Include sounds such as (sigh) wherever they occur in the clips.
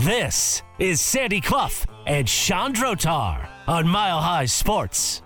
in New Orleans. This is Sandy Clough and Shawn Drotar on Mile High Sports.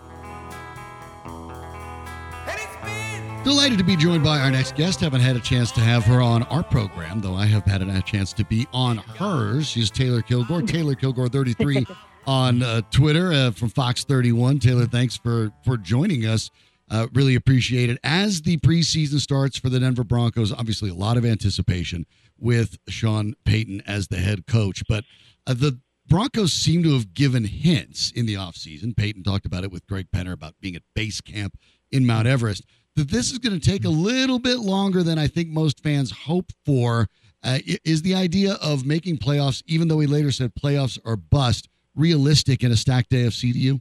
Delighted to be joined by our next guest. Haven't had a chance to have her on our program, though I have had a chance to be on hers. She's Taylor Kilgore, (laughs) Taylor Kilgore 33 on uh, Twitter uh, from Fox 31. Taylor, thanks for for joining us. Uh, really appreciate it. As the preseason starts for the Denver Broncos, obviously a lot of anticipation with Sean Payton as the head coach, but uh, the Broncos seem to have given hints in the offseason. Payton talked about it with Greg Penner about being at base camp in Mount Everest that this is going to take a little bit longer than I think most fans hope for. Uh, is the idea of making playoffs, even though he later said playoffs are bust, realistic in a stacked AFC to you?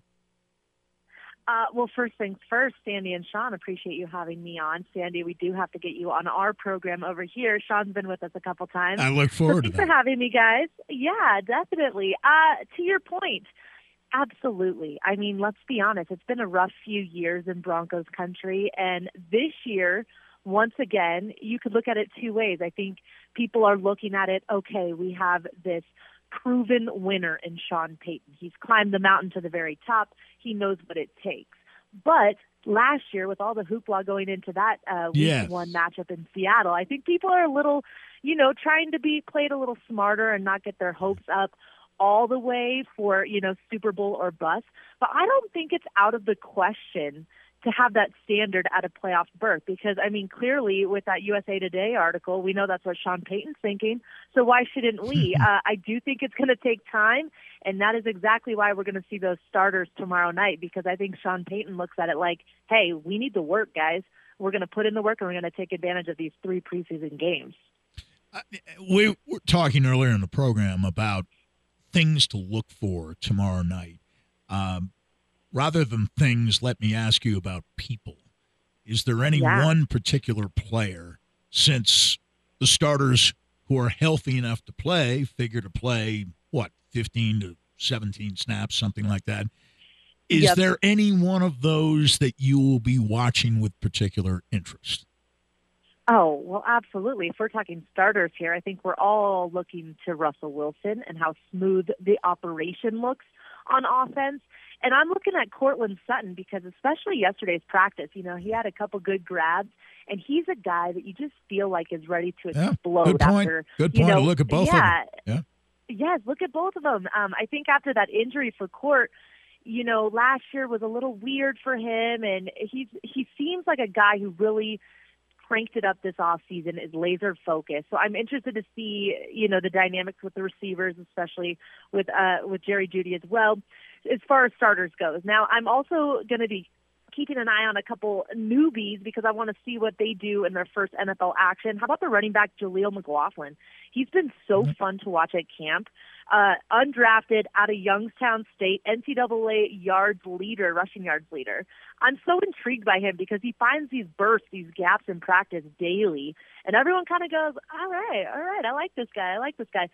Uh, well, first things first, Sandy and Sean, appreciate you having me on. Sandy, we do have to get you on our program over here. Sean's been with us a couple times. I look forward so to thanks that. for having me, guys. Yeah, definitely. Uh, to your point, absolutely. I mean, let's be honest. It's been a rough few years in Broncos country, and this year, once again, you could look at it two ways. I think people are looking at it. Okay, we have this proven winner in Sean Payton. He's climbed the mountain to the very top. He knows what it takes. But last year, with all the hoopla going into that uh, week Yes. one matchup in Seattle, I think people are a little, you know, trying to be played a little smarter and not get their hopes up all the way for, you know, Super Bowl or bust. But I don't think it's out of the question to have that standard at a playoff berth because I mean clearly with that USA Today article we know that's what Sean Payton's thinking. So why shouldn't we? (laughs) Uh, I do think it's going to take time and that is exactly why we're going to see those starters tomorrow night because I think Sean Payton looks at it like hey we need to work guys. We're going to put in the work and we're going to take advantage of these three preseason games. We were talking earlier in the program about things to look for tomorrow night. Um, rather than things, let me ask you about people. Is there any Yeah. one particular player, since the starters who are healthy enough to play figure to play, what, 15 to 17 snaps, something like that? Is Yep. there any one of those that you will be watching with particular interest? Oh, well, absolutely. If we're talking starters here, I think we're all looking to Russell Wilson and how smooth the operation looks on offense. And I'm looking at Courtland Sutton because, especially yesterday's practice, you know, he had a couple good grabs, and he's a guy that you just feel like is ready to Yeah, explode good point. after. Good you point. know, Look at both yeah, of them. Yeah. Yes, look at both of them. Um, I think after that injury for Court, you know, last year was a little weird for him, and he's he seems like a guy who really cranked it up this off season is laser focused. So I'm interested to see, you know, the dynamics with the receivers, especially with uh with Jerry Jeudy as well, as far as starters goes. Now I'm also going to be keeping an eye on a couple newbies because I want to see what they do in their first NFL action. How about the running back Jaleel McLaughlin? He's been so fun to watch at camp. Uh, undrafted out of Youngstown State, NCAA yards leader, rushing yards leader. I'm so intrigued by him because he finds these bursts, these gaps in practice daily, and everyone kind of goes, "All right, all right, I like this guy, I like this guy."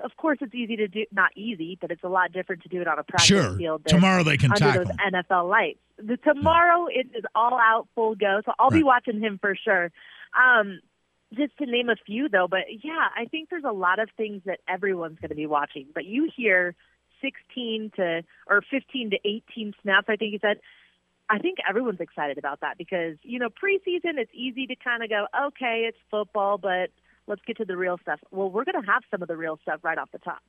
Of course, it's easy to do, not easy, but it's a lot different to do it on a practice Sure. field. than Tomorrow they can under tackle those. NFL lights. The tomorrow it is all out, full go. So I'll be watching him for sure. Um, just to name a few, though, but yeah, I think there's a lot of things that everyone's going to be watching. But you hear 16 to or 15 to 18 snaps. I think you said. I think everyone's excited about that because you know preseason it's easy to kind of go, okay, it's football, but let's get to the real stuff. Well, we're going to have some of the real stuff right off the top.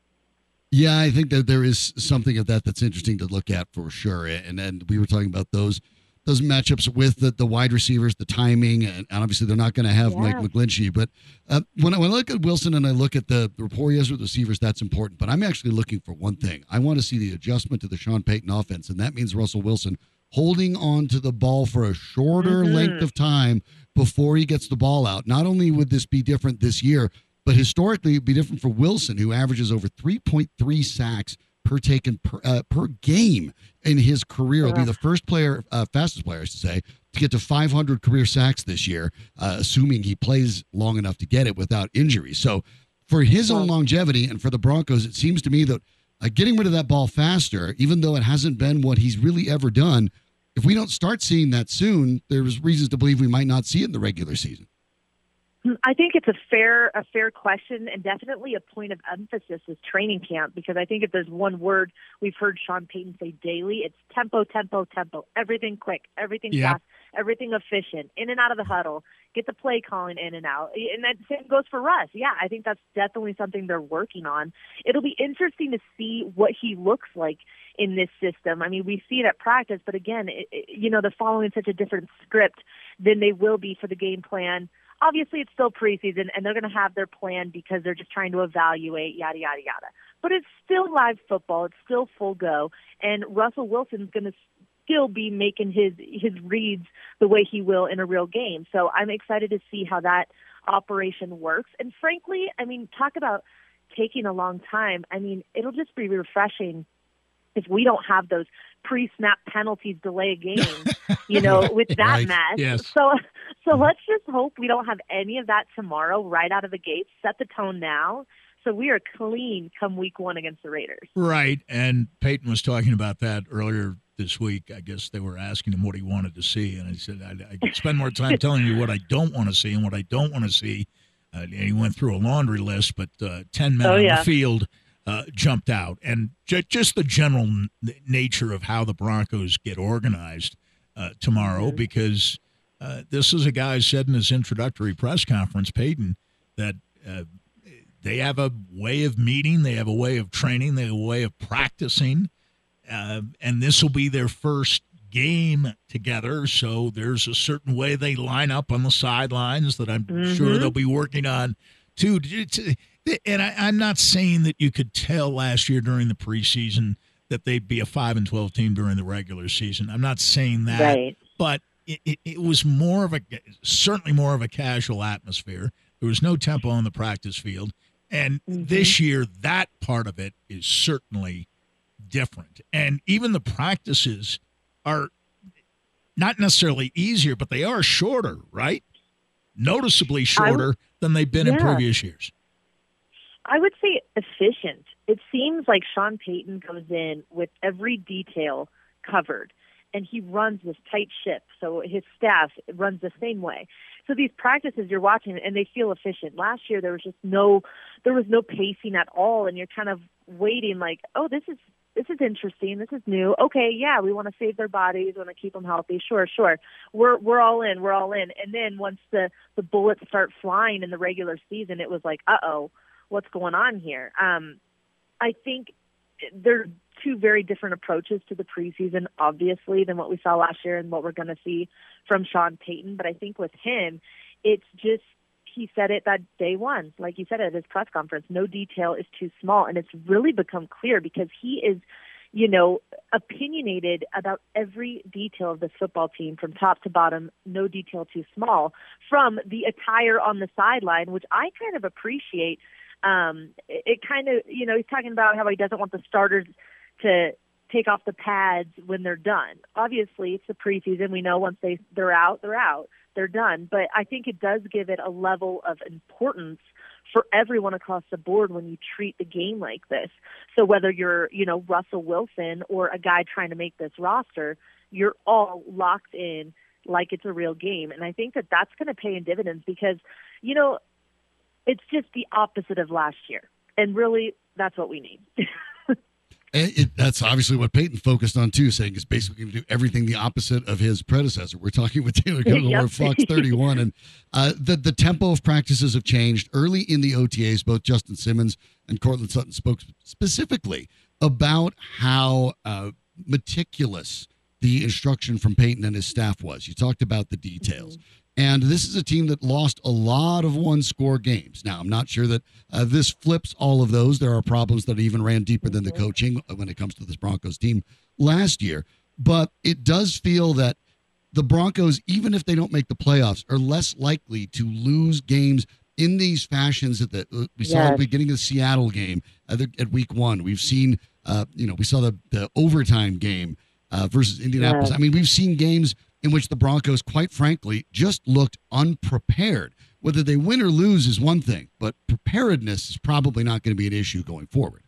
Yeah, I think that there is something of that that's interesting to look at for sure. And then we were talking about those those matchups with the, the wide receivers, the timing, and, and obviously they're not going to have Mike Yeah. McGlinchey. But uh, when, I, when I look at Wilson and I look at the, the rapport he has with receivers, that's important. But I'm actually looking for one thing. I want to see the adjustment to the Sean Payton offense, and that means Russell Wilson holding on to the ball for a shorter Mhm. length of time before he gets the ball out. Not only would this be different this year, but historically it'd be different for Wilson, who averages over 3.3 sacks per taken per, uh, per game in his career. He'll be the first player, uh, fastest player, I should say, to get to 500 career sacks this year, uh, assuming he plays long enough to get it without injury. So, for his own longevity and for the Broncos, it seems to me that uh, getting rid of that ball faster, even though it hasn't been what he's really ever done, if we don't start seeing that soon, there's reasons to believe we might not see it in the regular season. Hmm, I think it's a fair a fair question and definitely a point of emphasis is training camp because I think if there's one word we've heard Sean Payton say daily, it's tempo, tempo, tempo. Everything quick, everything Yeah. fast, everything efficient, in and out of the huddle, get the play calling in and out. And that same goes for Russ. Yeah, I think that's definitely something they're working on. It'll be interesting to see what he looks like in this system. I mean, we see it at practice, but again, it, it, you know, they're following such a different script than they will be for the game plan. Obviously it's still preseason and they're going to have their plan because they're just trying to evaluate yada yada yada. But it's still live football. It's still full go. And russell wilson's going to still be making his his reads the way he will in a real game. So i'm excited to see how that operation works. And frankly i mean talk about taking a long time. I mean it'll just be refreshing if we don't have those pre-snap penalties delay a game, (laughs) you know, with that Right. mess. Yes. So, so let's just hope we don't have any of that tomorrow, right out of the gate. Set the tone now, so we are clean come week one against the Raiders. Right. And Payton was talking about that earlier this week. I guess they were asking him what he wanted to see. And I said, I, I spend more time (laughs) telling you what I don't want to see and what I don't want to see. Uh, and he went through a laundry list, but uh, 10 men Oh, on yeah. the field uh, jumped out. And ju- just the general n- nature of how the Broncos get organized uh, tomorrow, Mhm. because uh, this is a guy said in his introductory press conference, Payton, that uh, they have a way of meeting, they have a way of training, they have a way of practicing, uh, and this will be their first game together. So there's a certain way they line up on the sidelines that I'm sure Mhm. they'll be working on too. And I, I'm not saying that you could tell last year during the preseason that they'd be a five and twelve team during the regular season. I'm not saying that Right. but it, it, it was more of a certainly more of a casual atmosphere. There was no tempo on the practice field, and Mhm. this year that part of it is certainly different. And even the practices are not necessarily easier, but they are shorter, right? Noticeably shorter than they've been in previous years. I would say efficient. It seems like Sean Payton goes in with every detail covered, and he runs this tight ship. So his staff runs the same way. So these practices you're watching, and they feel efficient. Last year there was just no, there was no pacing at all, and you're kind of waiting, like, oh, this is this is interesting. This is new. Okay, yeah, we want to save their bodies, want to keep them healthy. Sure, sure. We're we're all in. We're all in. And then once the the bullets start flying in the regular season, it was like, uh oh, what's going on here? Um, I think there are two very different approaches to the preseason, obviously, than what we saw last year and what we're going to see from Sean Payton. But I think with him, it's just he said it that day one, like you said at his press conference. No detail is too small, and it's really become clear because he is, you know, opinionated about every detail of this football team from top to bottom. No detail too small. From the attire on the sideline, which I kind of appreciate. Um, it, it kind of, you know, he's talking about how he doesn't want the starters to take off the pads when they're done. Obviously, it's the preseason. We know once they they're out, they're out, they're done. But I think it does give it a level of importance for everyone across the board when you treat the game like this. So whether you're, you know, Russell Wilson or a guy trying to make this roster, you're all locked in like it's a real game. And I think that that's going to pay in dividends because, you know, it's just the opposite of last year. And really, that's what we need. (laughs) And it, that's obviously what Payton focused on too, saying is basically going to do everything the opposite of his predecessor. We're talking with Taylor Kilgore (laughs) Yep. of Fox 31, and uh, the the tempo of practices have changed. Early in the OTAs, both Justin Simmons and Courtland Sutton spoke specifically about how uh, meticulous the instruction from Payton and his staff was. You talked about the details. And this is a team that lost a lot of one score games. Now, I'm not sure that uh, this flips all of those. There are problems that even ran deeper than the coaching when it comes to this Broncos team last year. But it does feel that the Broncos, even if they don't make the playoffs, are less likely to lose games in these fashions that the, uh, we saw at the beginning of the Seattle game at, the, at week one. We've seen, uh, you know, we saw the, the overtime game uh, versus Indianapolis. Yes. I mean, we've seen games in which the Broncos, quite frankly, just looked unprepared. Whether they win or lose is one thing, but preparedness is probably not going to be an issue going forward.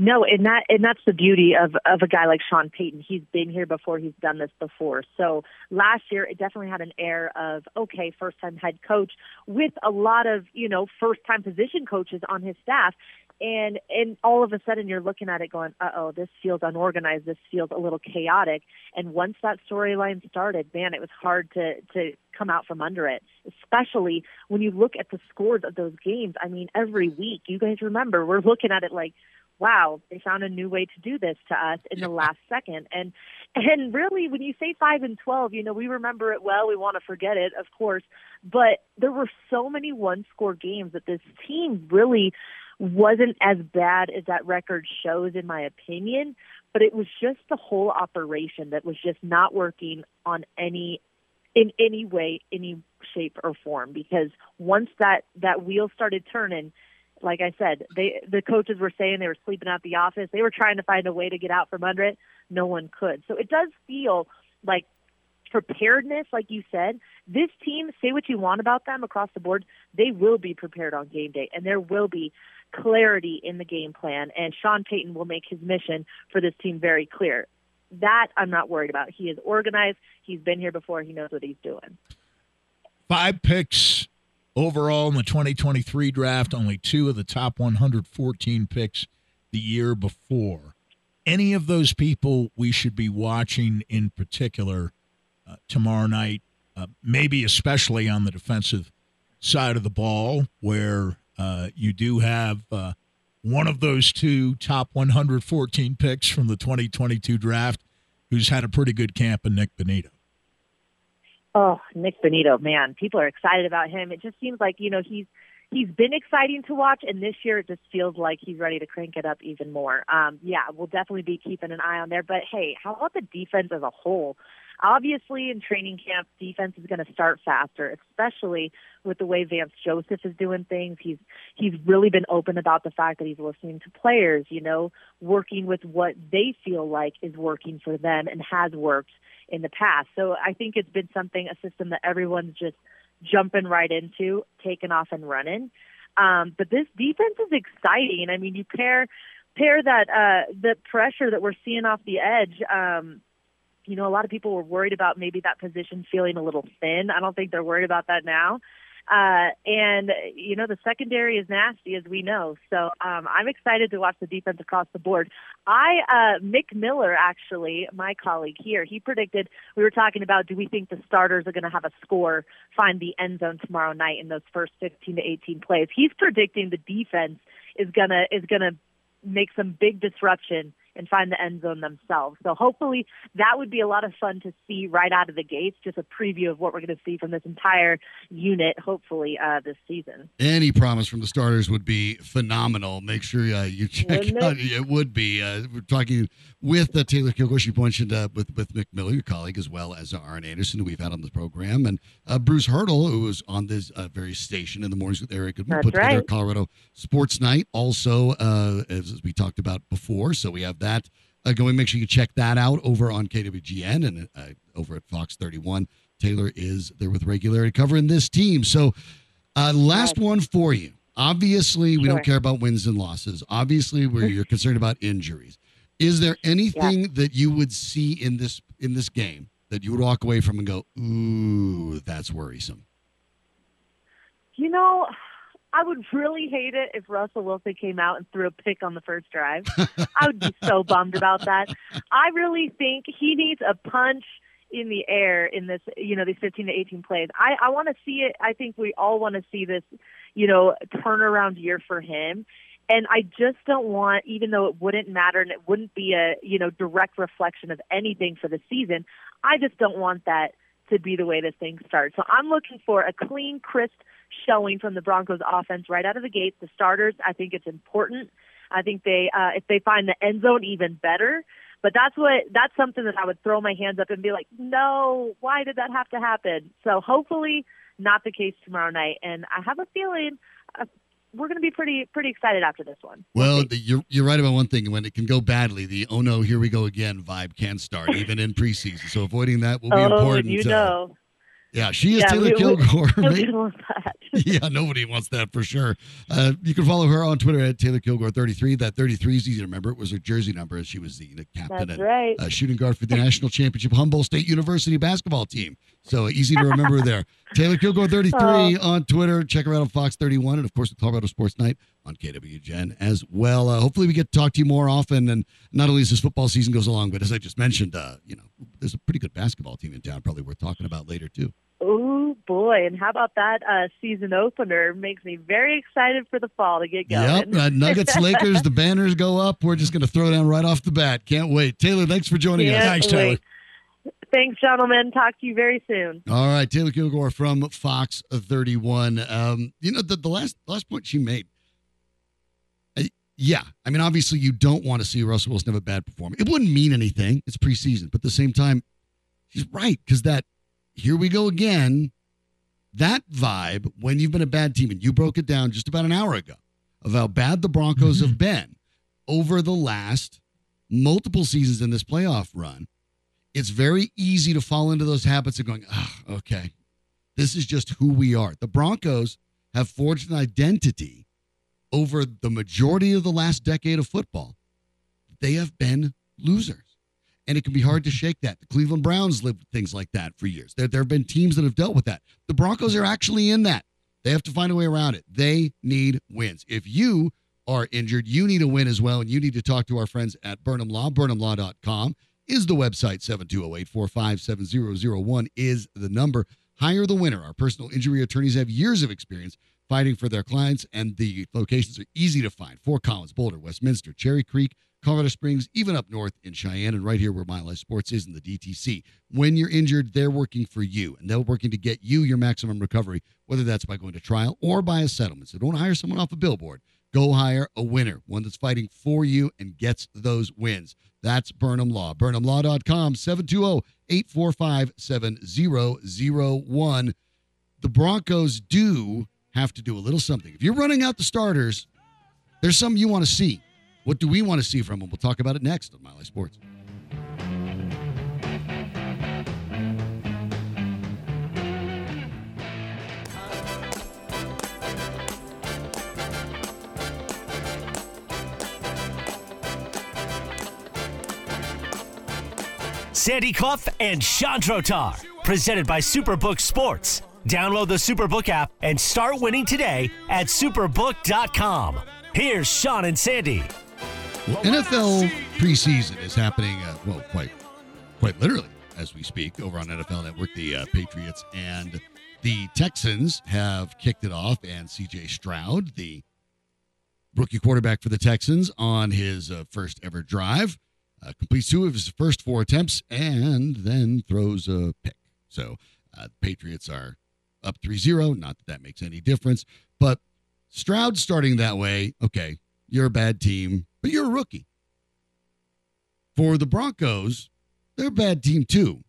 No, and that and that's the beauty of of a guy like Sean Payton. He's been here before. He's done this before. So last year, it definitely had an air of okay, first time head coach with a lot of you know first time position coaches on his staff, and and all of a sudden you're looking at it going, uh oh, this feels unorganized. This feels a little chaotic. And once that storyline started, man, it was hard to to come out from under it. Especially when you look at the scores of those games. I mean, every week, you guys remember, we're looking at it like wow, they found a new way to do this to us in the last second. And and really when you say 5 and 12, you know, we remember it well, we want to forget it, of course, but there were so many one-score games that this team really wasn't as bad as that record shows in my opinion, but it was just the whole operation that was just not working on any in any way, any shape or form because once that that wheel started turning, like I said, they the coaches were saying they were sleeping at the office. They were trying to find a way to get out from under it. No one could. So it does feel like preparedness, like you said. This team, say what you want about them across the board, they will be prepared on game day, and there will be clarity in the game plan. And Sean Payton will make his mission for this team very clear. That I'm not worried about. He is organized. He's been here before. He knows what he's doing. Five picks Overall, in the 2023 draft, only two of the top 114 picks the year before. Any of those people we should be watching in particular uh, tomorrow night, uh, maybe especially on the defensive side of the ball, where uh, you do have uh, one of those two top 114 picks from the 2022 draft who's had a pretty good camp in Nik Bonitto. Oh, Nik Bonitto, man, people are excited about him. It just seems like you know he's he's been exciting to watch, and this year it just feels like he's ready to crank it up even more. Um, yeah, we'll definitely be keeping an eye on there. But hey, how about the defense as a whole? Obviously, in training camp, defense is going to start faster, especially with the way Vance Joseph is doing things. He's he's really been open about the fact that he's listening to players, you know, working with what they feel like is working for them and has worked in the past. So I think it's been something, a system that everyone's just jumping right into, taking off and running. Um, but this defense is exciting. I mean, you pair pair that uh, the pressure that we're seeing off the edge. Um, you know, a lot of people were worried about maybe that position feeling a little thin. I don't think they're worried about that now. Uh, and you know the secondary is nasty, as we know. So um, I'm excited to watch the defense across the board. I uh, Mick Miller, actually, my colleague here, he predicted. We were talking about do we think the starters are going to have a score find the end zone tomorrow night in those first 15 to 18 plays? He's predicting the defense is gonna is gonna make some big disruption and find the end zone themselves. So hopefully that would be a lot of fun to see right out of the gates, just a preview of what we're going to see from this entire unit, hopefully, uh, this season. Any promise from the starters would be phenomenal. Make sure uh, you check Wouldn't out. It? it would be. Uh, we're talking with uh, Taylor Kilgore. She mentioned uh, with, with Mick Miller, your colleague, as well as Aaron Anderson, who we've had on the program, and uh, Bruce Hurdle, who was on this uh, very station in the mornings with Eric. We put right. together Colorado Sports Night also, as we talked about before. So we have that that uh, going. Make sure you check that out over on KWGN and uh, over at Fox 31. Taylor is there with regularity covering this team. So, uh, last one for you. Obviously, we sure. don't care about wins and losses. Obviously, where you're concerned about injuries. Is there anything yeah. that you would see in this in this game that you would walk away from and go, "Ooh, that's worrisome"? You know, I would really hate it if Russell Wilson came out and threw a pick on the first drive. I would be so bummed about that. I really think he needs a punch in the air in this, you know, these 15 to 18 plays. I, I want to see it. I think we all want to see this, you know, turnaround year for him. And I just don't want, even though it wouldn't matter and it wouldn't be a, you know, direct reflection of anything for the season, I just don't want that to be the way this thing starts. So I'm looking for a clean, crisp showing from the Broncos offense right out of the gate. The starters, I think it's important. I think they, uh, if they find the end zone, even better. But that's what that's something that I would throw my hands up and be like, no, why did that have to happen? So hopefully not the case tomorrow night. And I have a feeling uh, we're going to be pretty pretty excited after this one. Well, you're you're right about one thing. When it can go badly, the oh no, here we go again vibe can start even in preseason. So avoiding that will be oh, important. You know. Yeah, she is Yeah, Taylor we- we- Kilgore. (laughs) Wants that. (laughs) yeah, nobody wants that for sure. Uh, you can follow her on Twitter at Taylor Kilgore 33. That 33 is easy to remember. It was her jersey number as she was the, captain That's and right. uh, shooting guard for the (laughs) national championship Humboldt State University basketball team. So easy to remember there. Taylor Kilgore 33 Oh. on Twitter. Check her out on Fox 31 and, of course, the Colorado Sports Night on KWGN as well. Uh, hopefully, we get to talk to you more often. And not only as this football season goes along, but as I just mentioned, uh, you know, there's a pretty good basketball team in town, probably worth talking about later, too. Oh boy! And how about that uh, season opener? Makes me very excited for the fall to get going. Yep. Uh, Nuggets, (laughs) Lakers, the banners go up. We're just going to throw down right off the bat. Can't wait. Taylor, thanks for joining Can't us. Thanks, Taylor. wait. Thanks, gentlemen. Talk to you very soon. All right. Taylor Kilgore from Fox 31. Um, you know, the, the last last point she made. Yeah. I mean, obviously, you don't want to see Russell Wilson have a bad performance. It wouldn't mean anything. It's preseason. But at the same time, he's right because that, here we go again. That vibe, when you've been a bad team, and you broke it down just about an hour ago of how bad the Broncos have been over the last multiple seasons in this playoff run, it's very easy to fall into those habits of going, ah, okay, this is just who we are. The Broncos have forged an identity over the majority of the last decade of football. They have been losers. And it can be hard to shake that. The Cleveland Browns lived things like that for years. There, there have been teams that have dealt with that. The Broncos are actually in that. They have to find a way around it. They need wins. If you are injured, you need a win as well. And you need to talk to our friends at Burnham Law. BurnhamLaw.com is the website. 720-845-7001 is the number. Hire the winner. Our personal injury attorneys have years of experience fighting for their clients, and the locations are easy to find. Fort Collins, Boulder, Westminster, Cherry Creek, Colorado Springs, even up north in Cheyenne, and right here where Mile High Sports is in the DTC. When you're injured, they're working for you, and they're working to get you your maximum recovery, whether that's by going to trial or by a settlement. So don't hire someone off a billboard. Go hire a winner, one that's fighting for you and gets those wins. That's Burnham Law. BurnhamLaw.com, 720 845 7001. The Broncos do have to do a little something. If you're running out the starters, there's some you want to see. What do we want to see from them? We'll talk about it next on Mile High Sports. Sandy Clough and Shawn Drotar, presented by Superbook Sports. Download the Superbook app and start winning today at superbook.com. Here's Sean and Sandy. NFL preseason is happening, uh, well, quite, quite literally as we speak over on NFL Network. The uh, Patriots and the Texans have kicked it off, and C.J. Stroud, the rookie quarterback for the Texans, on his uh, first ever drive, uh, completes two of his first four attempts, and then throws a pick. So uh, the Patriots are up 3-0. Not that that makes any difference, but Stroud starting that way, okay, you're a bad team, but you're a rookie. For the Broncos, they're a bad team too.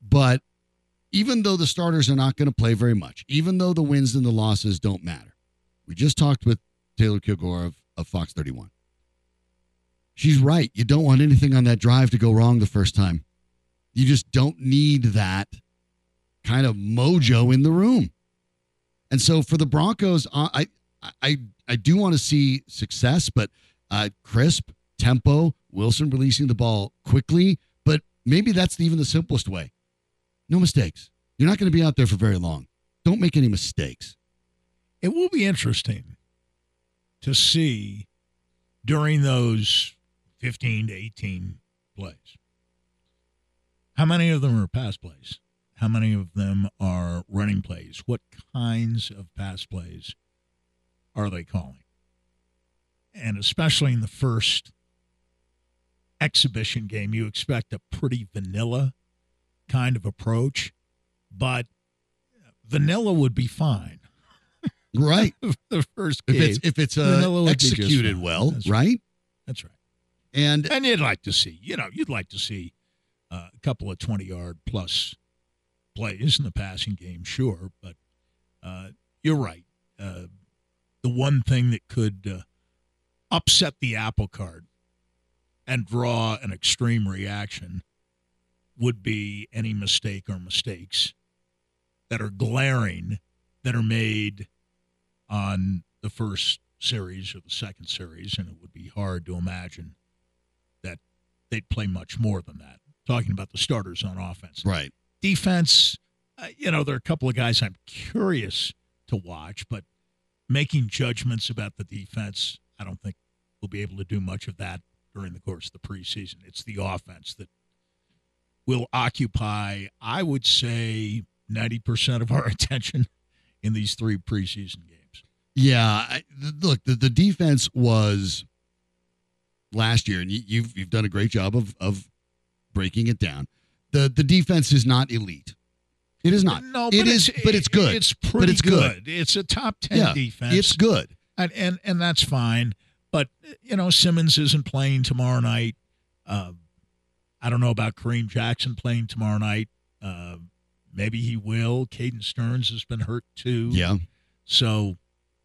But even though the starters are not going to play very much, even though the wins and the losses don't matter, we just talked with Taylor Kilgore of, of Fox 31. She's right. You don't want anything on that drive to go wrong the first time. You just don't need that kind of mojo in the room. And so for the Broncos, I I I do want to see success, but uh, crisp tempo, Wilson releasing the ball quickly, but maybe that's even the simplest way. No mistakes. You're not going to be out there for very long. Don't make any mistakes. It will be interesting to see during those 15 to 18 plays how many of them are pass plays? How many of them are running plays? What kinds of pass plays are they calling? And especially in the first exhibition game, you expect a pretty vanilla kind of approach, but vanilla would be fine. (laughs) Right. the first If game. it's if it's Vanilla uh, would be just executed well, That's right? That's right. And And you'd like to see, you know, you'd like to see uh, a couple of 20 yard plus plays in the passing game, sure. But uh, you're right. Uh, the one thing that could uh, upset the apple cart and draw an extreme reaction would be any mistake or mistakes that are glaring that are made on the first series or the second series, and it would be hard to imagine that they'd play much more than that. Talking about the starters on offense. Right. Defense, uh, you know, there are a couple of guys I'm curious to watch, but making judgments about the defense, I don't think we'll be able to do much of that during the course of the preseason. It's the offense that will occupy, I would say, 90% of our (laughs) attention in these three preseason games. Yeah. I, look, the, the defense was last year, and you, you've you've done a great job of of breaking it down. The the defense is not elite. It is not. No, but it's, but it's good. It's pretty it's good. It's a top 10 Yeah, defense. It's good. and and and that's fine. But you know, Simmons isn't playing tomorrow night. Uh, I don't know about Kareem Jackson playing tomorrow night. Uh, maybe he will. Caden Sterns has been hurt too. Yeah. So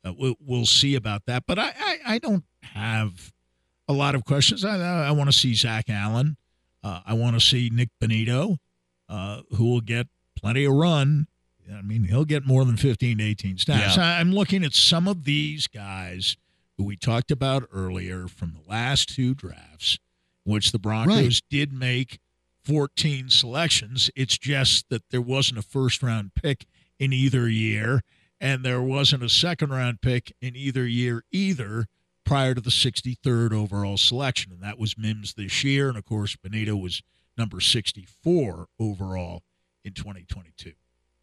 uh, we'll, we'll see about that. But I, I, I don't have a lot of questions. I, I want to see Zach Allen. Uh, I want to see Nik Bonitto, uh, who will get plenty of run. I mean, he'll get more than 15 to 18 snaps. Yeah. I'm looking at some of these guys who we talked about earlier from the last two drafts, which the Broncos did make 14 selections. It's just that there wasn't a first round pick in either year, and there wasn't a second round pick in either year either prior to the 63rd overall selection. And that was Mims this year. And of course, Bonitto was number 64 overall in 2022.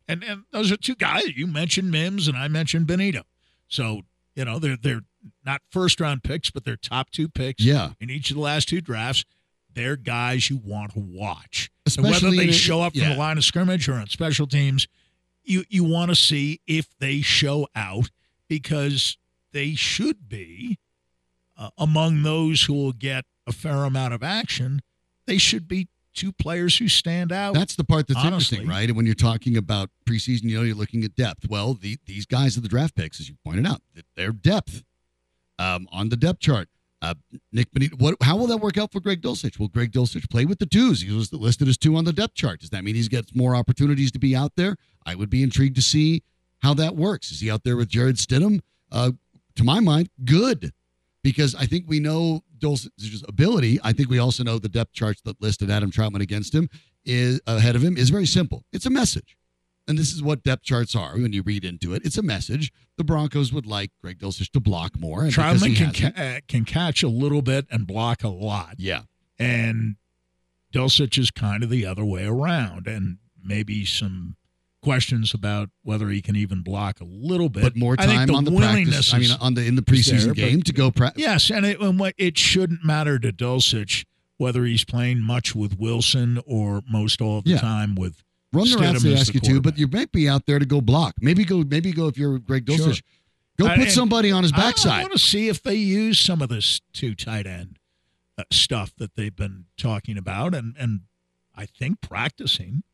And, and those are two guys. You mentioned Mims, and I mentioned Bonitto. So, you know, they're, they're not first round picks, but they're top two picks Yeah. in each of the last two drafts. They're guys you want to watch. And Especially whether they show up from yeah. the line of scrimmage or on special teams, you you want to see if they show out because they should be uh, among those who will get a fair amount of action. They should be two players who stand out. That's the part that's honestly. interesting, right? And when you're talking about preseason, you know, you're looking at depth. Well, the, these guys are the draft picks, as you pointed out, their depth um, on the depth chart. Uh, Nik Bonitto, what? How will that work out for Greg Dulcich? Will Greg Dulcich play with the twos? He was listed as two on the depth chart. Does that mean he gets more opportunities to be out there? I would be intrigued to see how that works. Is he out there with Jarrett Stidham? Uh, to my mind, good, because I think we know Dulcich's ability. I think we also know the depth charts that listed Adam Trautman against him is ahead of him is very simple. It's a message. And this is what depth charts are when you read into it. It's a message. The Broncos would like Greg Dulcich to block more. And Trautman can ca- uh, can catch a little bit and block a lot. yeah. and Dulcich is kind of the other way around, and maybe some questions about whether he can even block a little bit. But more time the on the willingness practice. I mean, on the in the preseason there, but- game to go practice. yes, and it, and what it shouldn't matter to Dulcich whether he's playing much with Wilson or most all of the Yeah. time with Run the routes they ask the you to, but you might be out there to go block. Maybe go. Maybe go if you're Greg Dulcich. Sure. Go put and somebody on his backside. I want to see if they use some of this two tight end uh, stuff that they've been talking about, and and I think practicing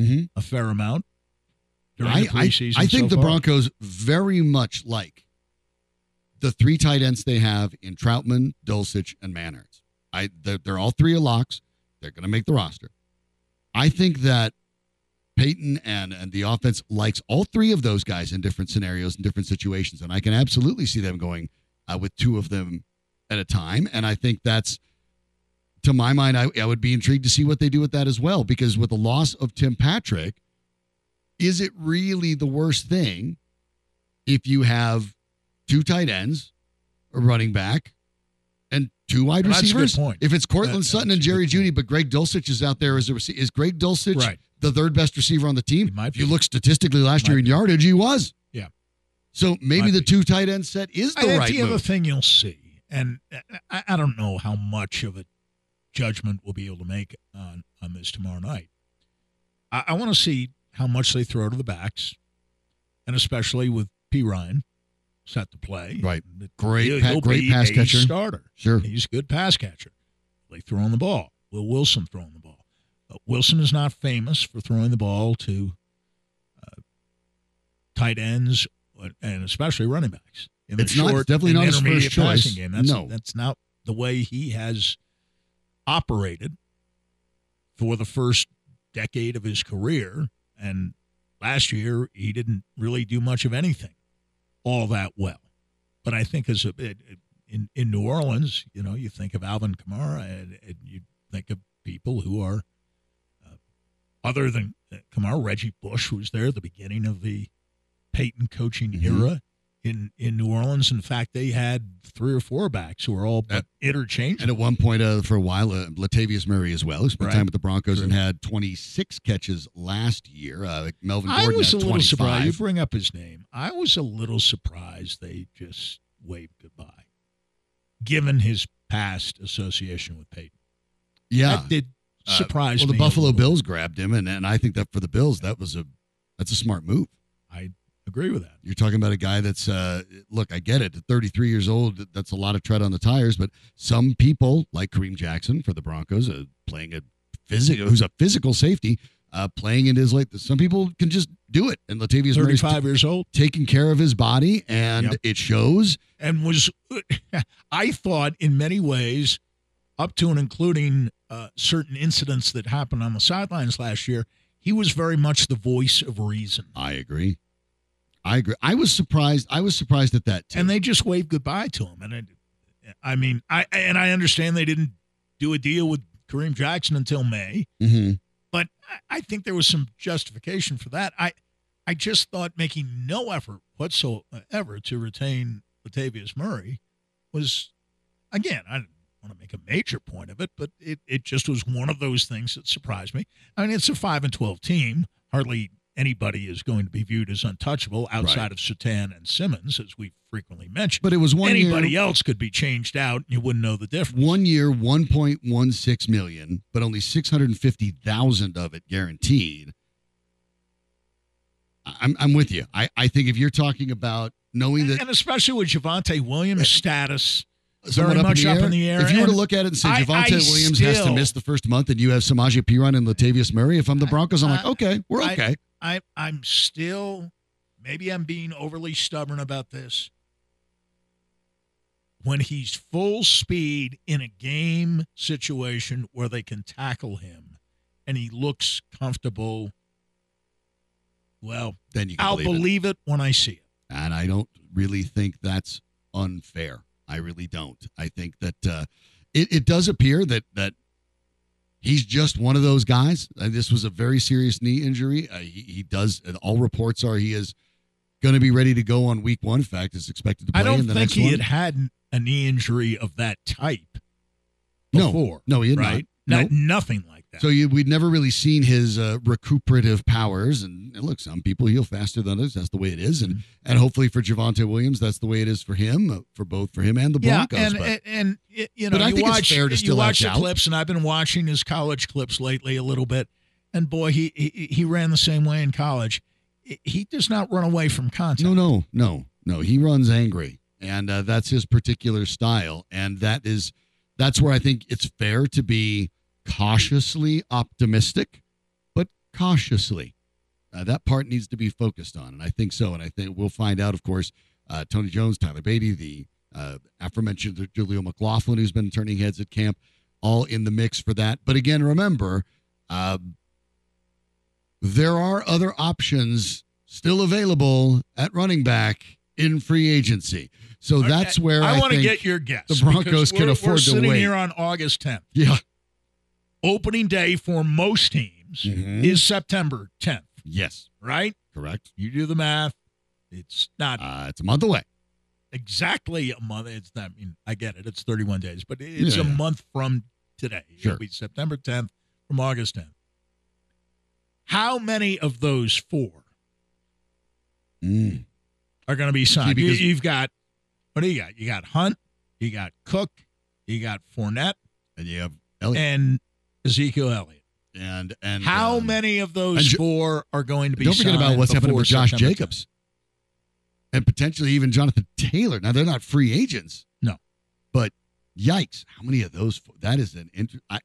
Mhm. a fair amount during I, the I, preseason. I think so the far. Broncos very much like the three tight ends they have in Trautman, Dulcich, and Manhertz. I they're, they're all three locks. They're going to make the roster. I think that Payton and and the offense likes all three of those guys in different scenarios and different situations, and I can absolutely see them going uh, with two of them at a time. And I think that's, to my mind, I, I would be intrigued to see what they do with that as well, because with the loss of Tim Patrick, is it really the worst thing if you have two tight ends, a running back, and two wide Well, that's a good receivers? point. If it's Courtland That- Sutton and Jerry. Jeudy, but Greg Dulcich is out there as a receiver, is Greg Dulcich Right. the third best receiver on the team? If you look statistically last year in be. yardage, he was. Yeah. So maybe the two tight end set is I the think right the other thing you'll see, and uh, I, I don't know how much of a judgment we'll be able to make on on this tomorrow night. I, I want to see how much they throw to the backs, and especially with Perine set to play. Right. Great pa- great pass a catcher. starter. Sure. He's a good pass catcher. They throwing the ball. Will Wilson throwing the ball. Uh, Wilson is not famous for throwing the ball to uh, tight ends uh, and especially running backs. In the It's not- it's definitely not his first intermediate passing choice. Game. That's, No. that's not the way he has operated for the first decade of his career. And last year he didn't really do much of anything all that well. But I think as a it, in in New Orleans, you know, you think of Alvin Kamara and, and you think of people who are uh, other than uh, Kamara, Reggie Bush was there at the beginning of the Payton coaching Mhm. era in in New Orleans. In fact, they had three or four backs who were all Uh, interchangeable. And at one point, uh, for a while, uh, Latavius Murray as well, who spent Right. time with the Broncos and had 26 catches last year. Uh, Melvin I Gordon was had a little 25. surprised. You bring up his name. I was a little surprised they just waved goodbye, given his past association with Payton. yeah. That did Uh, surprise well, the Buffalo. Bills grabbed him, and, and I think that for the Bills, that was a that's a smart move. I agree with that. You're talking about a guy that's uh, look, I get it. At 33 years old, that's a lot of tread on the tires. But some people, like Kareem Jackson for the Broncos, uh, playing a physical, who's a physical safety, uh, playing in his late. Some people can just do it, and Latavius Murray's t- years old, taking care of his body, and Yep. it shows. and was (laughs) I thought in many ways, up to and including uh, certain incidents that happened on the sidelines last year, he was very much the voice of reason. I agree. I agree. I was surprised. I was surprised at that too. and they just waved goodbye to him. And it, I mean, I and I understand they didn't do a deal with Kareem Jackson until May, Mhm. but I, I think there was some justification for that. I I just thought making no effort whatsoever to retain Latavius Murray was, again, I didn't want to make a major point of it, but it, it just was one of those things that surprised me. I mean, it's a five and twelve team. Hardly anybody is going to be viewed as untouchable outside Right. of Surtain and Simmons, as we frequently mentioned. But it was one Anybody year. else could be changed out, and you wouldn't know the difference. One year, 1.16 million, but only 650,000 of it guaranteed. I'm, I'm with you. I, I think if you're talking about knowing that and especially with Javonte Williams' eh, status, somewhat very much up in the air, if you were to look at it and say I- Javonte I Williams has to miss the first month and you have Samaje Perine and Latavius Murray, if I'm the Broncos, I'm like, okay, we're okay. I I'm still maybe I'm being overly stubborn about this. When he's full speed in a game situation where they can tackle him and he looks comfortable, well, then you can I'll believe, it. believe it when I see it. And I don't really think that's unfair. I really don't. I think that uh, it, it does appear that that he's just one of those guys. Uh, this was a very serious knee injury. Uh, he, he does. and All reports are he is going to be ready to go on week one. In fact, is expected to play I don't think he one. had had a knee injury of that type No. before. no, he had right? not. Not, Nope. nothing like So you, we'd never really seen his uh, recuperative powers. And, and look, some people heal faster than others. That's the way it is. And and hopefully for Javonte Williams, that's the way it is for him, uh, for both for him and the yeah, Broncos. and, but and and you know, But I you think it's watch fair to you still watch act the out. clips, and I've been watching his college clips lately a little bit. And boy, he he, he ran the same way in college. He- He does not run away from contact. No, no, no, no. He runs angry, and uh, that's his particular style. And that is, that's where I think it's fair to be cautiously optimistic, but cautiously. Uh, that part needs to be focused on, and I think so. And I think we'll find out, of course. Uh, Tony Jones, Tyler Badie, the uh, aforementioned Julio McLaughlin, who's been turning heads at camp, all in the mix for that. But again, remember, uh, there are other options still available at running back in free agency. So that's where I, I, want to get your guess. the Broncos can we're- afford we're to sitting wait. here on August 10th. Yeah. Opening day for most teams Mhm. is September 10th, Yes. right? Correct. You do the math. It's not Uh, it's a month away. exactly a month. It's not. I mean, I get it. It's 31 days, but it's Yeah, a month from today. Sure. It'll be September 10th from August 10th. How many of those four Mm. are going to be signed? because- you, you've got what do you got? You got Hunt, you got Cook, you got Fournette, And you have Elliott. and Ezekiel Elliott. And and How um, many of those Jo- four are going to be? Don't forget about what's happening with Josh September 10th? Jacobs, and potentially even Jonathan Taylor. Now they're not free agents. No. But yikes! How many of those? fo- That is an inter- I,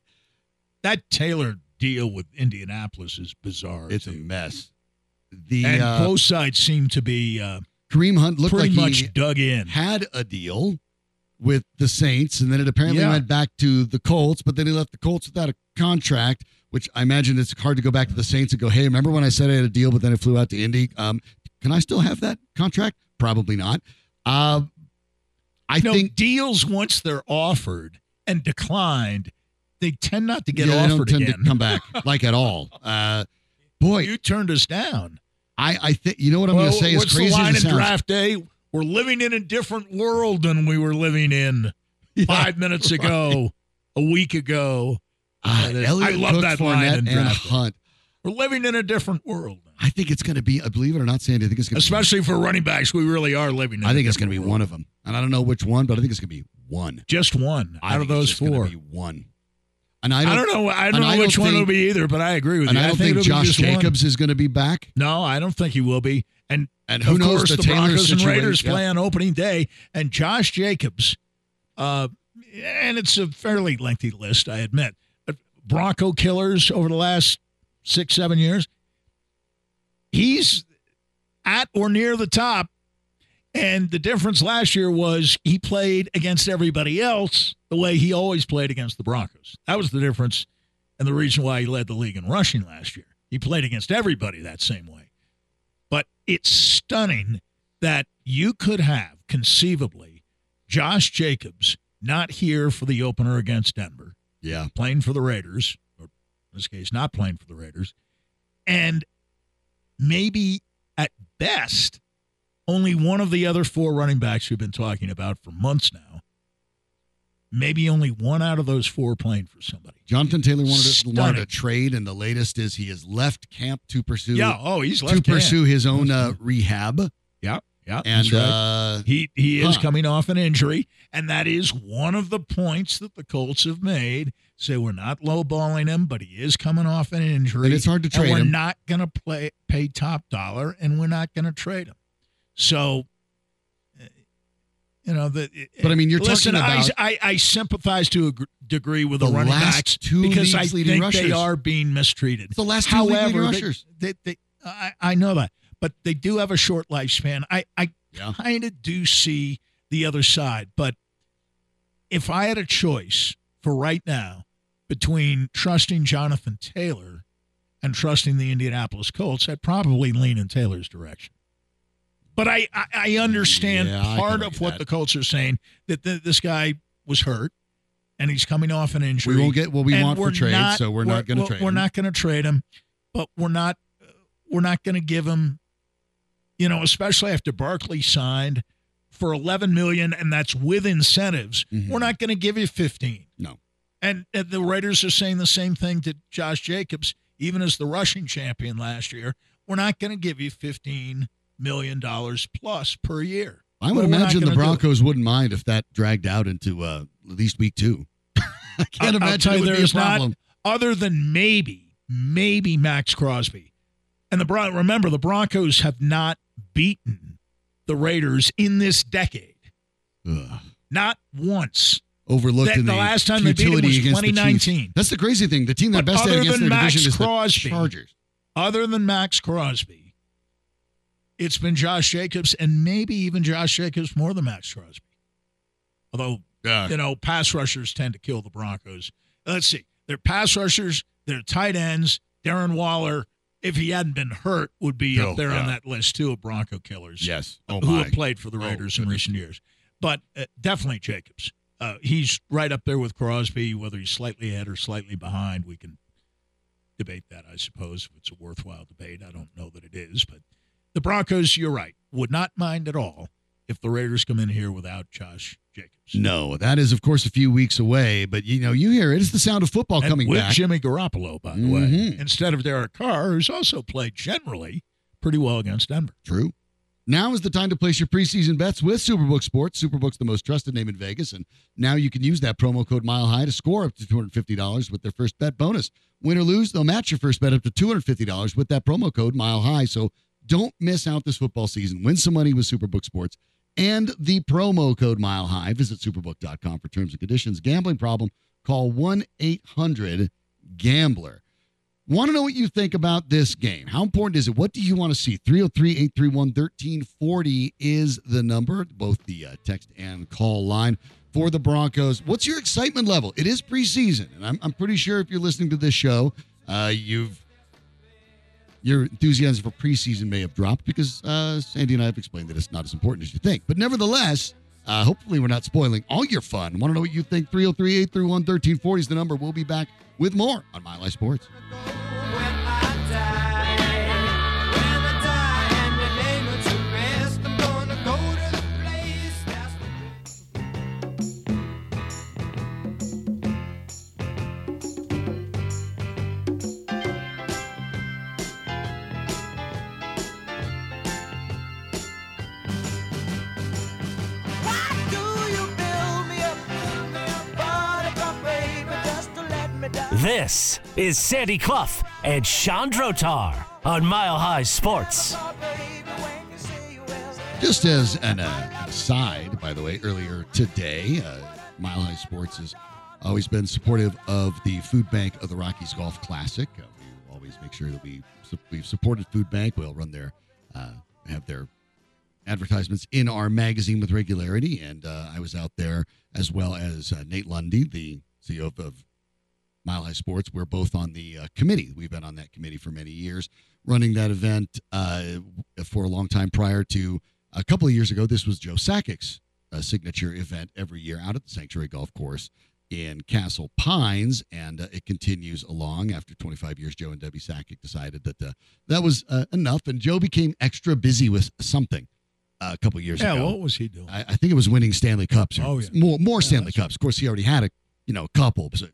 That Taylor deal with Indianapolis is bizarre. It's a mess. The and uh, both sides seem to be uh, Kareem Hunt looked pretty like much he dug in. had a deal with the Saints, and then it apparently Yeah. went back to the Colts. But then he left the Colts without a contract. which I imagine it's hard to go back to the Saints and go, hey, remember when I said I had a deal, but then I flew out to Indy? Um, can I still have that contract? Probably not. Uh, I no, think deals once they're offered and declined, they tend not to get yeah, they don't offered tend again. to come back (laughs) like at all. Uh, boy, you turned us down. I, I think you know what I'm well, going to say. What's crazy the line in draft day? We're living in a different world than we were living in (laughs) Yeah, five minutes ago, (laughs) a week ago. Uh, I love that line Fournette, and. Hunt. We're living in a different world. I think it's going to be. uh, Believe it or not, Sandy, I think it's going to. Be especially for running backs, we really are living. In I think it's going to be world. one of them, and I don't know which one, but I think it's going to be one. Just one I out of think it's those four. be one. And I I don't, don't know. I don't know I which don't one it'll think- be either, but I agree with And you. I don't think it'll Josh just one. Jacobs is going to be back. No, I don't think he will be. And And who knows course, the, the, Broncos and. Raiders Yeah. play on opening day, and Josh Jacobs, uh, and it's a fairly lengthy list, I admit. Bronco killers over the last six, seven years. He's at or near the top. And the difference last year was he played against everybody else the way he always played against the Broncos. That was the difference and the reason why he led the league in rushing last year. He played against everybody that same way. But it's stunning that you could have conceivably Josh Jacobs not here for the opener against Denver, Yeah, playing for the Raiders, or in this case, not playing for the Raiders, and maybe at best, only one of the other four running backs we've been talking about for months now. Maybe only one out of those four playing for somebody. Jonathan Taylor wanted to, wanted a trade, and the latest is he has left camp to pursue Yeah. Oh, he's to left hand. pursue his own uh, rehab. Yeah. Yeah. And that's right. uh, He he is Huh. coming off an injury, and that is one of the points that the Colts have made. Say we're not lowballing him, but he is coming off an injury. and it's hard to trade we're him. not going to play pay top dollar, and we're not going to trade him. So, uh, you know the. But, I mean, you're listen. talking about- I, I I sympathize to a degree with the, The running last backs two because I think leading they are being mistreated. It's the last two league leading However, they- rushers. they, they, I, I know that, but they do have a short lifespan. I, I Yeah. kind of do see the other side, but if I had a choice for right now between trusting Jonathan Taylor and trusting the Indianapolis Colts, I'd probably lean in Taylor's direction. But I, I, I understand Yeah, part look of what that. the Colts are saying that th- this guy was hurt and he's coming off an injury. We won't get what we And want for trade, not- so we're not going to we're- trade. We're him. not going to trade him, but we're not we're not going to give him, you know, especially after Barkley signed for 11 million, and that's with incentives. Mhm. We're not going to give you 15. No. And, and the Raiders are saying the same thing to Josh Jacobs, even as the rushing champion last year. We're not going to give you 15 million dollars plus per year. I would Well, we're not imagine the gonna do it. Broncos wouldn't mind if that dragged out into uh, at least week two. (laughs) I can't I'll- I'll imagine tell it you, would be a there's not- problem. other than maybe, maybe Maxx Crosby. And the Bron- remember the Broncos have not beaten the Raiders in this decade, Ugh. not once. Overlooked That- in the the, last time they beat 'em futility was against the 2019. That's the crazy thing. The team that But best against than their Maxx division is Crosby- the Chargers. Other than Maxx Crosby, it's been Josh Jacobs and maybe even Josh Jacobs more than Maxx Crosby. Although you know, pass rushers tend to kill the Broncos. Let's see. They're pass rushers, they're tight ends. Darren Waller, if he hadn't been hurt, would be Oh, up there on that list too of Bronco killers Yes. Oh who my. have played for the Oh, Raiders in recent years. But uh, definitely Jacobs. Uh, he's right up there with Crosby. Whether he's slightly ahead or slightly behind, we can debate that, I suppose, if it's a worthwhile debate. I don't know that it is, but the Broncos, you're right, would not mind at all if the Raiders come in here without Josh Jacobs. No, that is of course a few weeks away, but you know you hear it. It's the sound of football and coming with back. Jimmy Garoppolo, by the way, Mhm. instead of Derek Carr, who's also played generally pretty well against Denver. True. Now is the time to place your preseason bets with Superbook Sports. Superbook's the most trusted name in Vegas, and now you can use that promo code Mile High to score up to two hundred fifty dollars with their first bet bonus. Win or lose, they'll match your first bet up to two hundred fifty dollars with that promo code Mile High. So don't miss out this football season. Win some money with Superbook Sports and the promo code Mile High. Visit superbook.com for terms and conditions. Gambling problem? Call one eight hundred Gambler. Want to know what you think about this game? How important is it? What do you want to see? 303 831 1340 is the number, both the uh, text and call line for the Broncos. What's your excitement level? It is preseason, and I'm, I'm pretty sure if you're listening to this show, uh, you've your enthusiasm for preseason may have dropped because uh, Sandy and I have explained that it's not as important as you think. But nevertheless, uh, hopefully we're not spoiling all your fun. Want to know what you think? 303 831 1340 is the number. We'll be back with more on Mile High Sports. This is Sandy Clough and Shawn Drotar on Mile High Sports. Just as an uh, aside, by the way, earlier today, uh, Mile High Sports has always been supportive of the Food Bank of the Rockies Golf Classic. Uh, we always make sure that we we've supported Food Bank. We'll run their uh, have their advertisements in our magazine with regularity, and uh, I was out there as well as uh, Nate Lundy, the CEO of, of Mile High Sports. We're both on the uh, committee. We've been on that committee for many years, running that event uh, for a long time prior to a couple of years ago. This was Joe Sakic's uh, signature event every year out at the Sanctuary Golf Course in Castle Pines, and uh, it continues along. After 25 years, Joe and Debbie Sakic decided that uh, that was uh, enough, and Joe became extra busy with something. a couple of years Yeah, ago, Yeah, what was he doing? I, I think it was winning Stanley Cups. or Oh, yeah. more more Yeah, Stanley Cups. Of course, he already had a you know a couple, so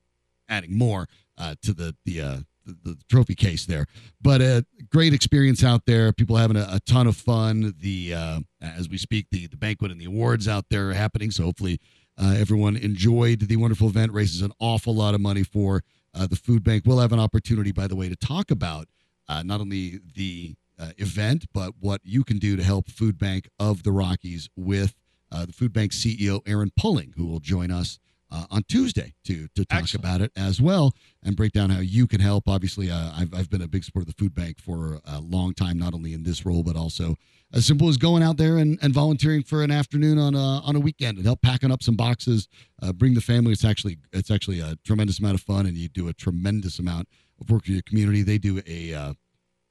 adding more uh, to the the, uh, the the trophy case there. But a great experience out there. People having a, a ton of fun. The uh, as we speak, the the banquet and the awards out there are happening. So hopefully. Uh, everyone enjoyed the wonderful event. Raises an awful lot of money for uh, the food bank. We'll have an opportunity, by the way, to talk about uh, not only the uh, event, but what you can do to help Food Bank of the Rockies with uh, the Food Bank CEO Erin Pulling, who will join us uh, on Tuesday to to talk Excellent. about it as well and break down how you can help. Obviously, uh, I've I've been a big supporter of the Food Bank for a long time, not only in this role but also as simple as going out there and, and volunteering for an afternoon on a on a weekend and help packing up some boxes, uh, bring the family. It's actually it's actually a tremendous amount of fun, and you do a tremendous amount of work for your community. They do a uh,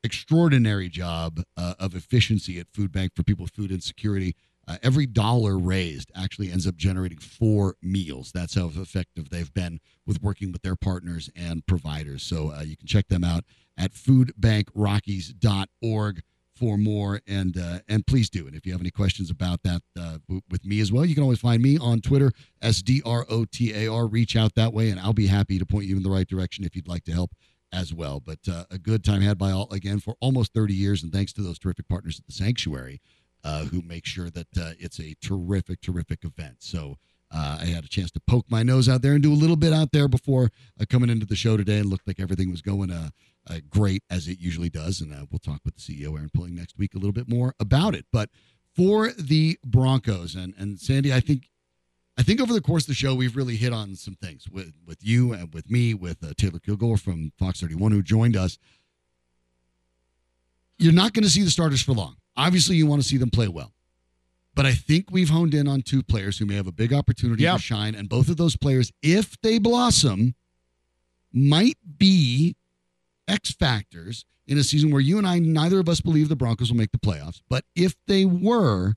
extraordinary job uh, of efficiency at Food Bank for people with food insecurity. Uh, every dollar raised actually ends up generating four meals. That's how effective they've been with working with their partners and providers. So uh, you can check them out at foodbankrockies.org for more. And uh, and please do. And if you have any questions about that uh, with me as well you can always find me on twitter s-d-r-o-t-a-r reach out that way and i'll be happy to point you in the right direction if you'd like to help as well. But uh, a good time had by all again for almost 30 years. And thanks to those terrific partners at the sanctuary uh, who make sure that uh, it's a terrific terrific event so uh, I had a chance to poke my nose out there and do a little bit out there before coming into the show today, and looked like everything was going great as it usually does. And we'll talk with the CEO Erin Pulling next week a little bit more about it. But for the Broncos and and Sandy, I think I think over the course of the show we've really hit on some things with with you and with me, with uh, Taylor Kilgore from Fox 31 who joined us. You're not going to see the starters for long. Obviously, you want to see them play well. But I think we've honed in on two players who may have a big opportunity Yep. to shine. And both of those players, if they blossom, might be X factors in a season where you and I, neither of us believe the Broncos will make the playoffs. But if they were,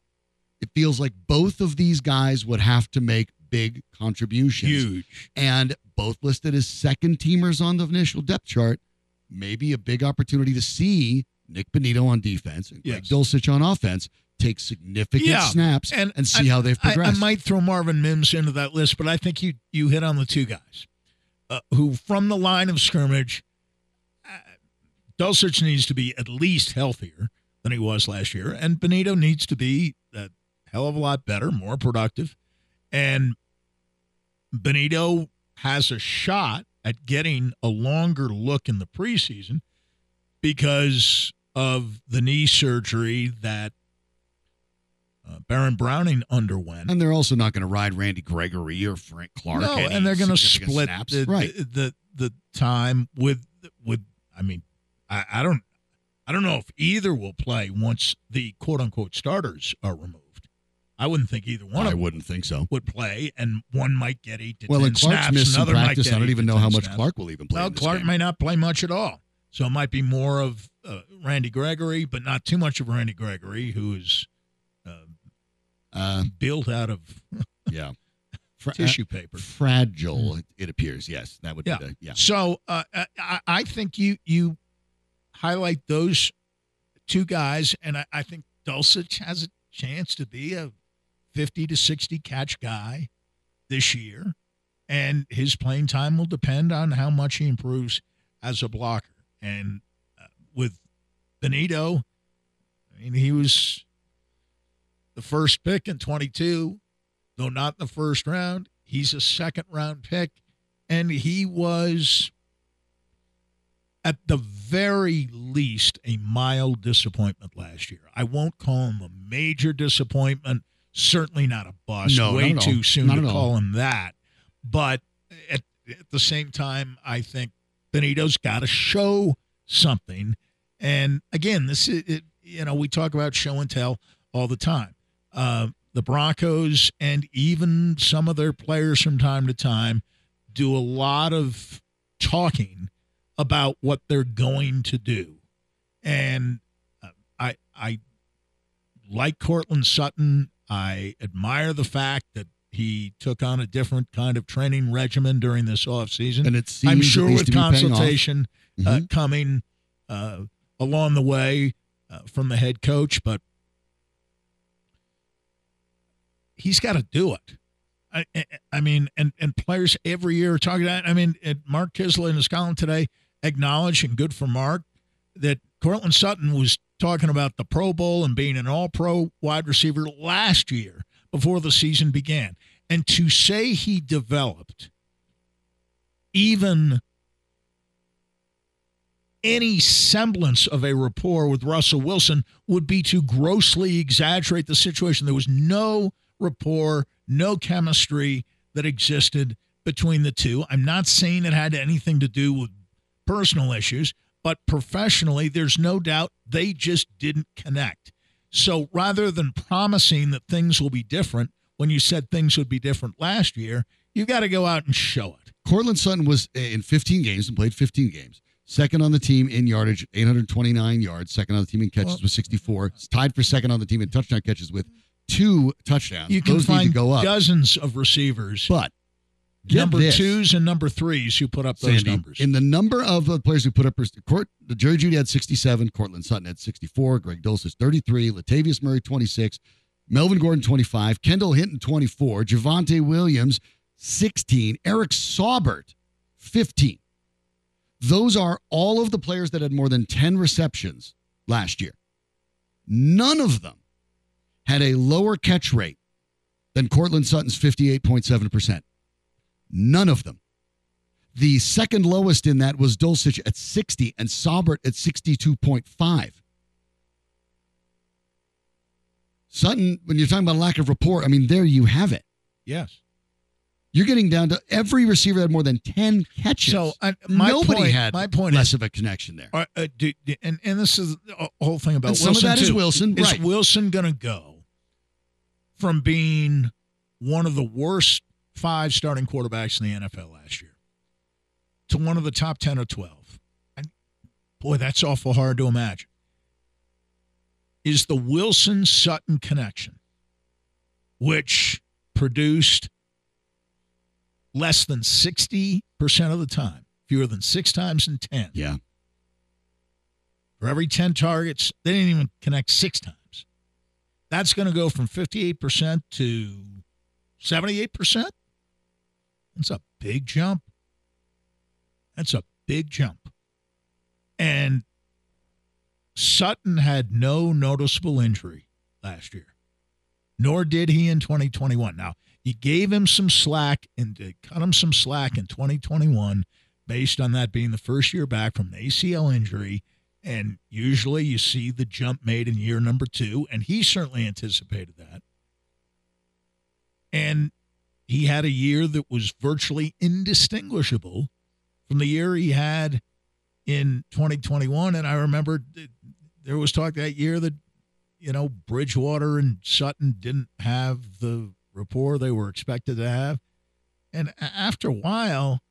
it feels like both of these guys would have to make big contributions. Huge. And both listed as second teamers on the initial depth chart. Maybe a big opportunity to see Nik Bonitto on defense and Greg Yes. Dulcich on offense take significant Yeah, snaps and, and see how they've I, I might throw Marvin Mims into that list, but I think you you hit on the two guys uh, who, from the line of scrimmage, uh, Dulcich needs to be at least healthier than he was last year, and Bonitto needs to be a hell of a lot better, more productive, and Bonitto has a shot at getting a longer look in the preseason because of the knee surgery that uh, Baron Browning underwent. and they're also not going to ride Randy Gregory or Frank Clark. no, and they're going to split the, right. the, the the time with with. I mean, I, I don't I don't know if either will play once the quote unquote starters are removed. I wouldn't think either one I of them wouldn't think so. would play, and one might get eight to Well, ten Clark's snaps. missed some another might practice. get I don't even know how much snaps. Clark will even play. Well, Clark game. may not play much at all. So it might be more of uh, Randy Gregory, but not too much of Randy Gregory, who is uh, Uh, built out of (laughs) yeah. Fra- tissue paper. uh, fragile, it, it appears. Yes, that would Yeah. be the, yeah. So uh, I, I think you you highlight those two guys, and I, I think Dulcich has a chance to be a fifty to sixty catch guy this year, and his playing time will depend on how much he improves as a blocker. And uh, with Bonitto, I mean, he was the first pick in twenty two, though not in the first round. He's a second round pick and he was at the very least a mild disappointment last year. I won't call him a major disappointment, certainly not a bust. No, Way at all. too soon Not to at all. call him that. But at, at the same time, I think Bonitto's got to show something. And again, this is it, you know we talk about show and tell all the time. Uh, the Broncos and even some of their players from time to time do a lot of talking about what they're going to do, and uh, I I like Courtland Sutton. I admire the fact that he took on a different kind of training regimen during this offseason. And it seems I'm sure with to be paying consultation uh, Mhm. coming uh, along the way uh, from the head coach, but he's got to do it. I, I- mean, and, and players every year are talking about. I mean, Mark Kiszla in his column today acknowledged, and good for Mark, that Courtland Sutton was talking about the Pro Bowl and being an All Pro wide receiver last year before the season began, and to say he developed even any semblance of a rapport with Russell Wilson would be to grossly exaggerate the situation. There was no rapport, no chemistry that existed between the two. I'm not saying it had anything to do with personal issues, but professionally, there's no doubt they just didn't connect. So rather than promising that things will be different when you said things would be different last year, you've got to go out and show it. Courtland Sutton was in 15 games and played 15 games. Second on the team in yardage, 829 yards. Second on the team in catches Well- with 64. It's tied for second on the team in touchdown catches with two touchdowns. You can Those find go up. dozens of receivers, but get number this, twos and number threes who put up those Sandy, numbers. in the number of uh, players who put up, Court, the Jerry Jeudy had 67, Courtland Sutton had 64, Greg Dulcich 33, Latavius Murray 26, Melvin Gordon 25, Kendall Hinton 24, Javonte Williams 16, Eric Saubert 15. Those are all of the players that had more than 10 receptions last year. None of them had a lower catch rate than Courtland Sutton's 58.7%. None of them. The second lowest in that was Dulcich at 60 and Saubert at 62.5. Sutton, when you're talking about lack of rapport, I mean, there you have it. yes. You're getting down to every receiver had more than 10 catches. So uh, my Nobody point, had my point less is, of a connection there. uh, uh, do, do- and and this is the whole thing about And some of Wilson that is too. Wilson, Is right. Wilson going to go from being one of the worst five starting quarterbacks in the NFL last year to one of the top ten or twelve? And boy, that's awful hard to imagine. Is the Wilson Sutton connection, which produced less than 60% of the time, fewer than six times in 10. Yeah. For every 10 targets, they didn't even connect six times. That's going to go from 58% to 78%. That's a big jump. That's a big jump. And Sutton had no noticeable injury last year, nor did he in 2021. Now, you gave him some slack and cut him some slack in 2021 based on that being the first year back from an ACL injury. And usually you see the jump made in year number two, and he certainly anticipated that. And he had a year that was virtually indistinguishable from the year he had in 2021. And I remember there was talk that year that you know, Bridgewater and Sutton didn't have the rapport they were expected to have. And after a while,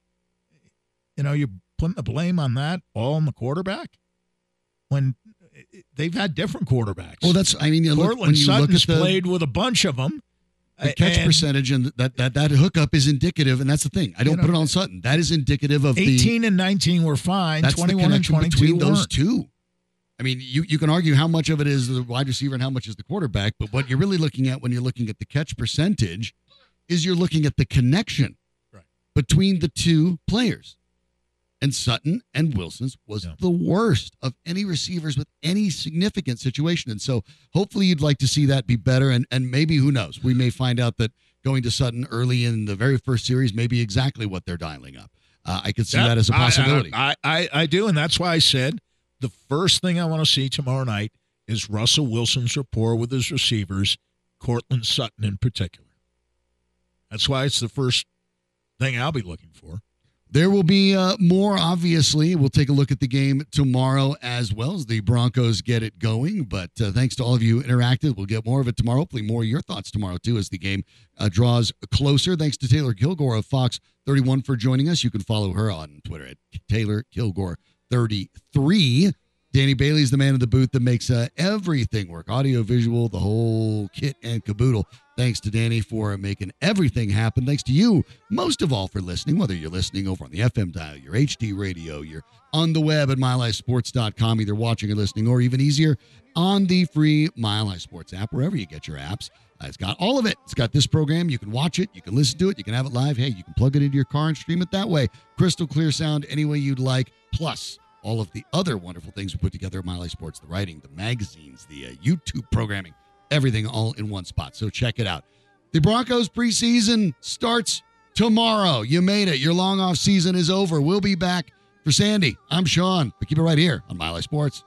you know, you're putting the blame on that all on the quarterback when eh, eh, they've had different quarterbacks. Well, that's I mean, look, Courtland when you Sutton's look at the, played with a bunch of them. The catch and percentage and that, that that hookup is indicative, and that's the thing. I don't You put it on Sutton. That is indicative of the 18 and 19 were fine. that's the 21 and connection 22 between those weren't. two. I mean, you, you can argue how much of it is the wide receiver and how much is the quarterback, but what you're really looking at when you're looking at the catch percentage is you're looking at the connection Right. between the two players. And Sutton and Wilson's was Yeah. the worst of any receivers with any significant situation. And so hopefully you'd like to see that be better. And, and maybe, who knows, we may find out that going to Sutton early in the very first series may be exactly what they're dialing up. Uh, I could see Yeah, that as a possibility. I, I, I do, and that's why I said the first thing I want to see tomorrow night is Russell Wilson's rapport with his receivers, Courtland Sutton in particular. That's why it's the first thing I'll be looking for. There will be uh, more, obviously. We'll take a look at the game tomorrow as well as the Broncos get it going. But uh, thanks to all of you who interacted. We'll get more of it tomorrow. Hopefully, more of your thoughts tomorrow, too, as the game uh, draws closer. Thanks to Taylor Kilgore of Fox 31 for joining us. You can follow her on Twitter at Taylor Kilgore 33. Danny Bailey's the man in the booth that makes uh, everything work audio, visual, the whole kit and caboodle. Thanks to Danny for making everything happen. Thanks to you, most of all, for listening, whether you're listening over on the FM dial, your HD radio, you're on the web at milehighsports.com, either watching or listening, or even easier, on the free High Sports app, wherever you get your apps. Uh, It's got all of it. It's got this program. You can watch it. You can listen to it. You can have it live. Hey, you can plug it into your car and stream it that way. Crystal clear sound any way you'd like. Plus, all of the other wonderful things we put together at Mile High Sports the writing, the magazines, the uh, YouTube programming, everything all in one spot. So check it out. The Broncos preseason starts tomorrow. You made it. Your long off season is over. We'll be back for Sandy. I'm Shawn. But keep it right here on Mile High Sports.